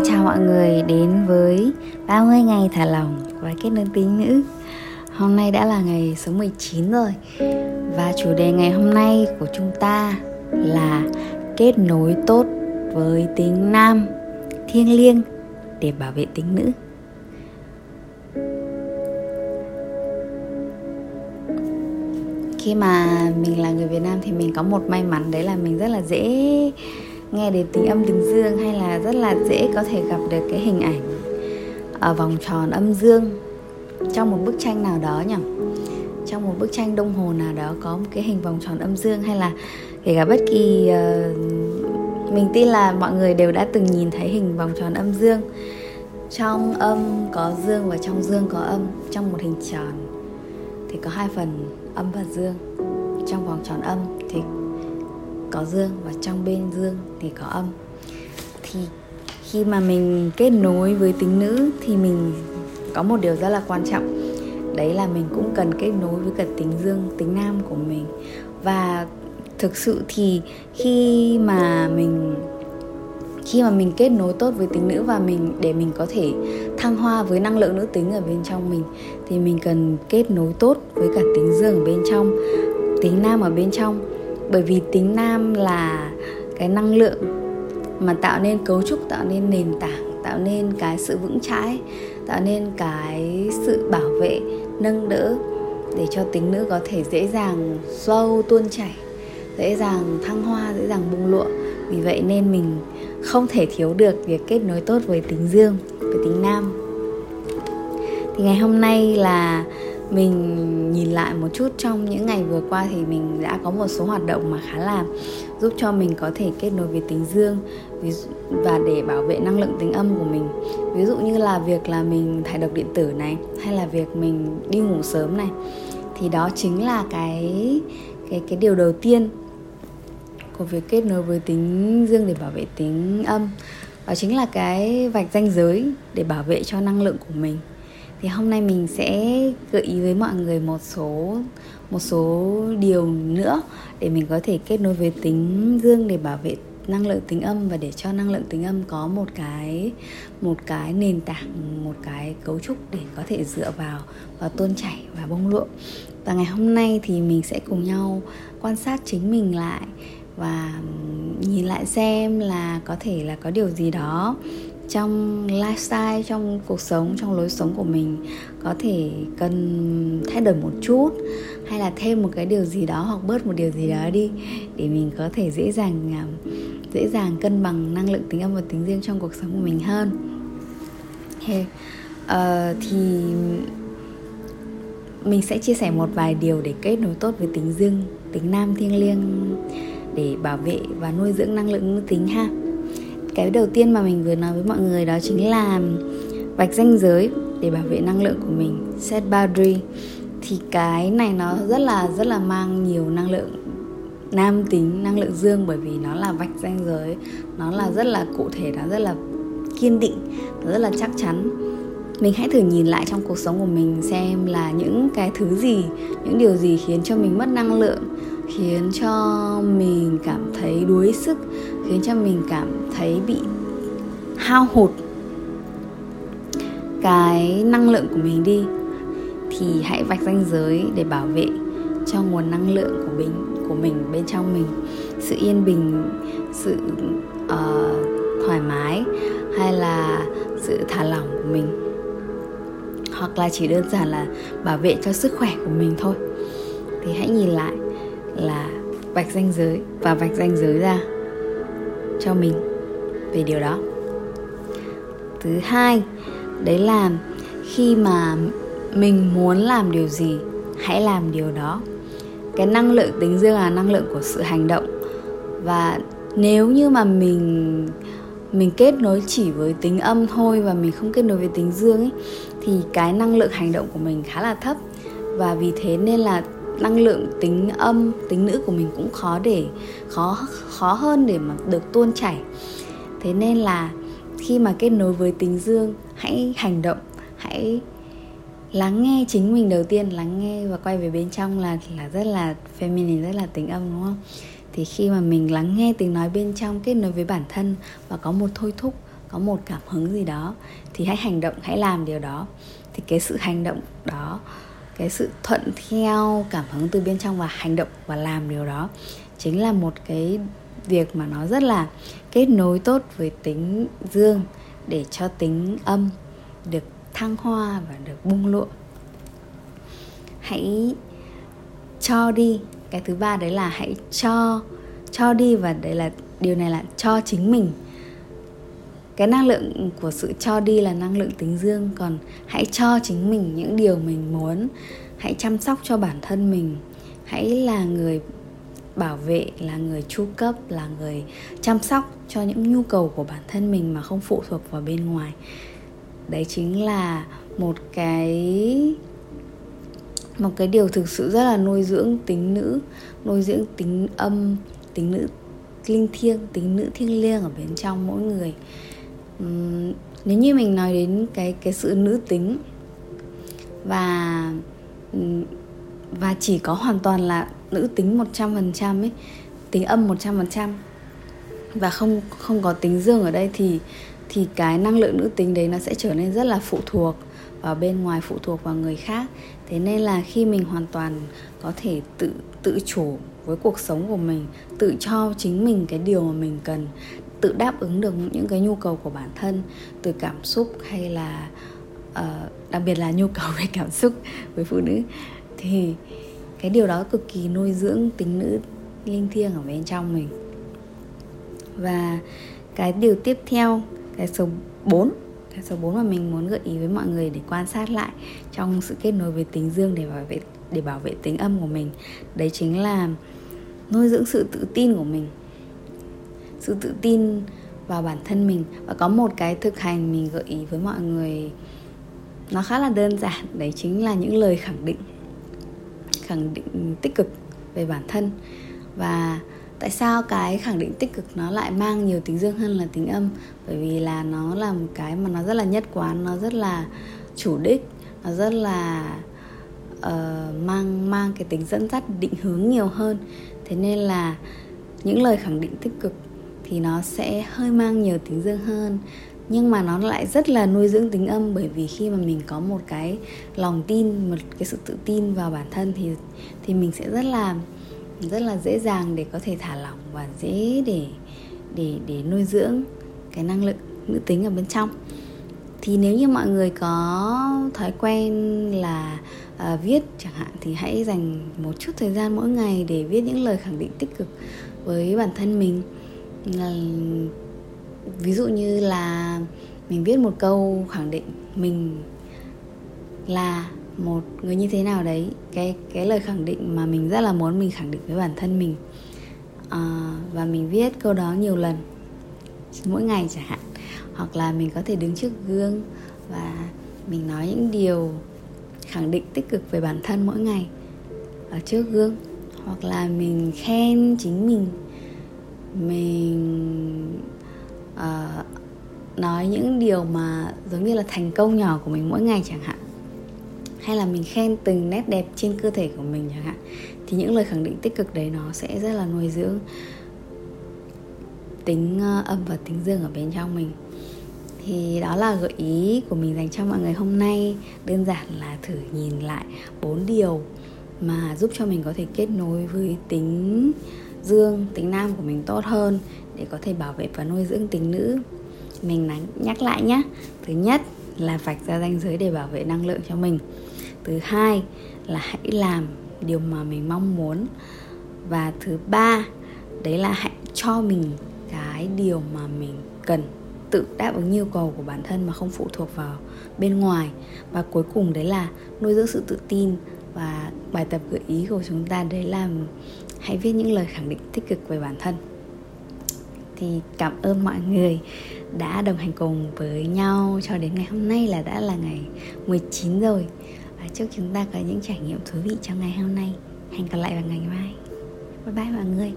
Xin chào mọi người đến với 30 ngày thả lỏng và kết nối tính nữ Hôm nay đã là ngày số 19 rồi Và chủ đề ngày hôm nay của chúng ta là kết nối tốt với tính nam, thiêng liêng để bảo vệ tính nữ. Khi mà mình là người Việt Nam thì mình có một may mắn, đấy là mình rất là dễ nghe đến tính âm tính dương hay là rất là dễ có thể gặp được cái hình ảnh ở vòng tròn âm dương trong một bức tranh nào đó nhỉ? Trong một bức tranh đồng hồ nào đó có một cái hình vòng tròn âm dương hay là kể cả bất kỳ uh, mình tin là mọi người đều đã từng nhìn thấy hình vòng tròn âm dương. Trong âm có dương và trong dương có âm trong một hình tròn thì có hai phần âm và dương. Trong vòng tròn âm thì có dương và trong bên dương thì có âm. Thì khi mà mình kết nối với tính nữ thì mình có một điều rất là quan trọng. Đấy là mình cũng cần kết nối với cả tính dương, tính nam của mình. Và thực sự thì khi mà mình, khi mà mình kết nối tốt với tính nữ và mình, để mình có thể thăng hoa với năng lượng nữ tính ở bên trong mình, thì mình cần kết nối tốt với cả tính dương ở bên trong, tính nam ở bên trong bởi vì tính nam là cái năng lượng mà tạo nên cấu trúc, tạo nên nền tảng, tạo nên cái sự vững chãi, tạo nên cái sự bảo vệ, nâng đỡ để cho tính nữ có thể dễ dàng flow, tuôn chảy, dễ dàng thăng hoa, dễ dàng bung lụa. Vì vậy nên mình không thể thiếu được việc kết nối tốt với tính dương, với tính nam. Thì ngày hôm nay là mình nhìn lại một chút trong những ngày vừa qua thì mình đã có một số hoạt động mà khá là giúp cho mình có thể kết nối với tính dương và để bảo vệ năng lượng tính âm của mình. Ví dụ như là việc là mình thải độc điện tử này, hay là việc mình đi ngủ sớm này, thì đó chính là cái cái cái điều đầu tiên của việc kết nối với tính dương để bảo vệ tính âm. Đó chính là cái vạch ranh giới để bảo vệ cho năng lượng của mình thì hôm nay mình sẽ gợi ý với mọi người một số một số điều nữa để mình có thể kết nối với tính dương để bảo vệ năng lượng tính âm và để cho năng lượng tính âm có một cái một cái nền tảng, một cái cấu trúc để có thể dựa vào và tôn chảy và bông lụa. Và ngày hôm nay thì mình sẽ cùng nhau quan sát chính mình lại và nhìn lại xem là có thể là có điều gì đó trong lifestyle trong cuộc sống trong lối sống của mình có thể cần thay đổi một chút hay là thêm một cái điều gì đó hoặc bớt một điều gì đó đi để mình có thể dễ dàng à, dễ dàng cân bằng năng lượng tính âm và tính riêng trong cuộc sống của mình hơn. Hey, uh, ờ, thì mình sẽ chia sẻ một vài điều để kết nối tốt với tính dương tính nam thiêng liêng để bảo vệ và nuôi dưỡng năng lượng nữ tính ha cái đầu tiên mà mình vừa nói với mọi người đó chính là vạch ranh giới để bảo vệ năng lượng của mình, set boundary. Thì cái này nó rất là rất là mang nhiều năng lượng nam tính, năng lượng dương bởi vì nó là vạch ranh giới. Nó là rất là cụ thể, nó rất là kiên định, nó rất là chắc chắn. Mình hãy thử nhìn lại trong cuộc sống của mình xem là những cái thứ gì, những điều gì khiến cho mình mất năng lượng, khiến cho mình cảm thấy đuối sức khiến cho mình cảm thấy bị hao hụt cái năng lượng của mình đi thì hãy vạch ranh giới để bảo vệ cho nguồn năng lượng của mình của mình bên trong mình. Sự yên bình sự uh, thoải mái hay là sự thả lỏng của mình hoặc là chỉ đơn giản là bảo vệ cho sức khỏe của mình thôi. Thì hãy nhìn lại là vạch ranh giới và vạch ranh giới ra cho mình về điều đó. Thứ hai, đấy là khi mà mình muốn làm điều gì, hãy làm điều đó. Cái năng lượng tính dương là năng lượng của sự hành động. Và nếu như mà mình mình kết nối chỉ với tính âm thôi và mình không kết nối với tính dương ấy, thì cái năng lượng hành động của mình khá là thấp. Và vì thế nên là năng lượng, tính âm, tính nữ của mình cũng khó để, khó khó hơn để mà được tuôn chảy. Thế nên là khi mà kết nối với tính dương, hãy hành động, hãy lắng nghe chính mình đầu tiên, lắng nghe và quay về bên trong là là rất là feminine, rất là tính âm, đúng không? Thì khi mà mình lắng nghe tiếng nói bên trong, kết nối với bản thân và có một thôi thúc, có một cảm hứng gì đó, thì hãy hành động, hãy làm điều đó. Thì cái sự hành động đó cái sự thuận theo cảm hứng từ bên trong và hành động và làm điều đó chính là một cái việc mà nó rất là kết nối tốt với tính dương để cho tính âm được thăng hoa và được bung lụa. Hãy cho đi. Cái thứ ba đấy là hãy cho cho đi và đấy là, điều này là cho chính mình cái năng lượng của sự cho đi là năng lượng tính dương, còn hãy cho chính mình những điều mình muốn. Hãy chăm sóc cho bản thân mình. Hãy là người bảo vệ, là người chu cấp, là người chăm sóc cho những nhu cầu của bản thân mình mà không phụ thuộc vào bên ngoài. Đấy chính là một cái một cái điều thực sự rất là nuôi dưỡng tính nữ, nuôi dưỡng tính âm, tính nữ linh thiêng, tính nữ thiêng liêng ở bên trong mỗi người nếu như mình nói đến cái cái sự nữ tính và và chỉ có hoàn toàn là nữ tính 100% ấy, tính âm 100% và không không có tính dương ở đây thì thì cái năng lượng nữ tính đấy nó sẽ trở nên rất là phụ thuộc vào bên ngoài, phụ thuộc vào người khác. Thế nên là khi mình hoàn toàn có thể tự tự chủ với cuộc sống của mình, tự cho chính mình cái điều mà mình cần tự đáp ứng được những cái nhu cầu của bản thân từ cảm xúc hay là uh, đặc biệt là nhu cầu về cảm xúc với phụ nữ. Thì cái điều đó cực kỳ nuôi dưỡng tính nữ linh thiêng ở bên trong mình. Và cái điều tiếp theo cái số 4 cái số 4 mà mình muốn gợi ý với mọi người để quan sát lại trong sự kết nối với tính dương để bảo vệ để bảo vệ tính âm của mình đấy chính là nuôi dưỡng sự tự tin của mình sự tự tin vào bản thân mình. Và có một cái thực hành mình gợi ý với mọi người nó khá là đơn giản đấy chính là những lời khẳng định khẳng định tích cực về bản thân. Và tại sao cái khẳng định tích cực nó lại mang nhiều tính dương hơn là tính âm? Bởi vì là nó là một cái mà nó rất là nhất quán nó rất là chủ đích nó rất là uh, mang mang cái tính dẫn dắt định hướng nhiều hơn. Thế nên là những lời khẳng định tích cực thì nó sẽ hơi mang nhiều tính dương hơn. Nhưng mà nó lại rất là nuôi dưỡng tính âm bởi vì khi mà mình có một cái lòng tin một cái sự tự tin vào bản thân thì thì mình sẽ rất là rất là dễ dàng để có thể thả lỏng và dễ để để để nuôi dưỡng cái năng lượng nữ tính ở bên trong. Thì nếu như mọi người có thói quen là uh, viết chẳng hạn thì hãy dành một chút thời gian mỗi ngày để viết những lời khẳng định tích cực với bản thân mình ví dụ như là mình viết một câu khẳng định mình là một người như thế nào đấy cái cái lời khẳng định mà mình rất là muốn mình khẳng định với bản thân mình. À, và mình viết câu đó nhiều lần mỗi ngày chẳng hạn. Hoặc là mình có thể đứng trước gương và mình nói những điều khẳng định tích cực về bản thân mỗi ngày ở trước gương. Hoặc là mình khen chính mình mình uh, nói những điều mà giống như là thành công nhỏ của mình mỗi ngày chẳng hạn. Hay là mình khen từng nét đẹp trên cơ thể của mình chẳng hạn thì những lời khẳng định tích cực đấy nó sẽ rất là nuôi dưỡng tính ờ, âm và tính dương ở bên trong mình. Thì đó là gợi ý của mình dành cho mọi người hôm nay. Đơn giản là thử nhìn lại bốn điều mà giúp cho mình có thể kết nối với tính dương tính nam của mình tốt hơn để có thể bảo vệ và nuôi dưỡng tính nữ. Mình nhắc lại nhé thứ nhất là vạch ra ranh giới để bảo vệ năng lượng cho mình. Thứ hai là hãy làm điều mà mình mong muốn. Và thứ ba, đấy là hãy cho mình cái điều mà mình cần. Tự đáp ứng nhu cầu của bản thân mà không phụ thuộc vào bên ngoài. Và cuối cùng đấy là nuôi dưỡng sự tự tin và bài tập gợi ý của chúng ta đấy là hãy viết những lời khẳng định tích cực về bản thân. Thì cảm ơn mọi người đã đồng hành cùng với nhau cho đến ngày hôm nay là đã là ngày 19 rồi. Và chúc chúng ta có những trải nghiệm thú vị trong ngày hôm nay. Hẹn gặp lại vào ngày mai. Bye bye mọi người.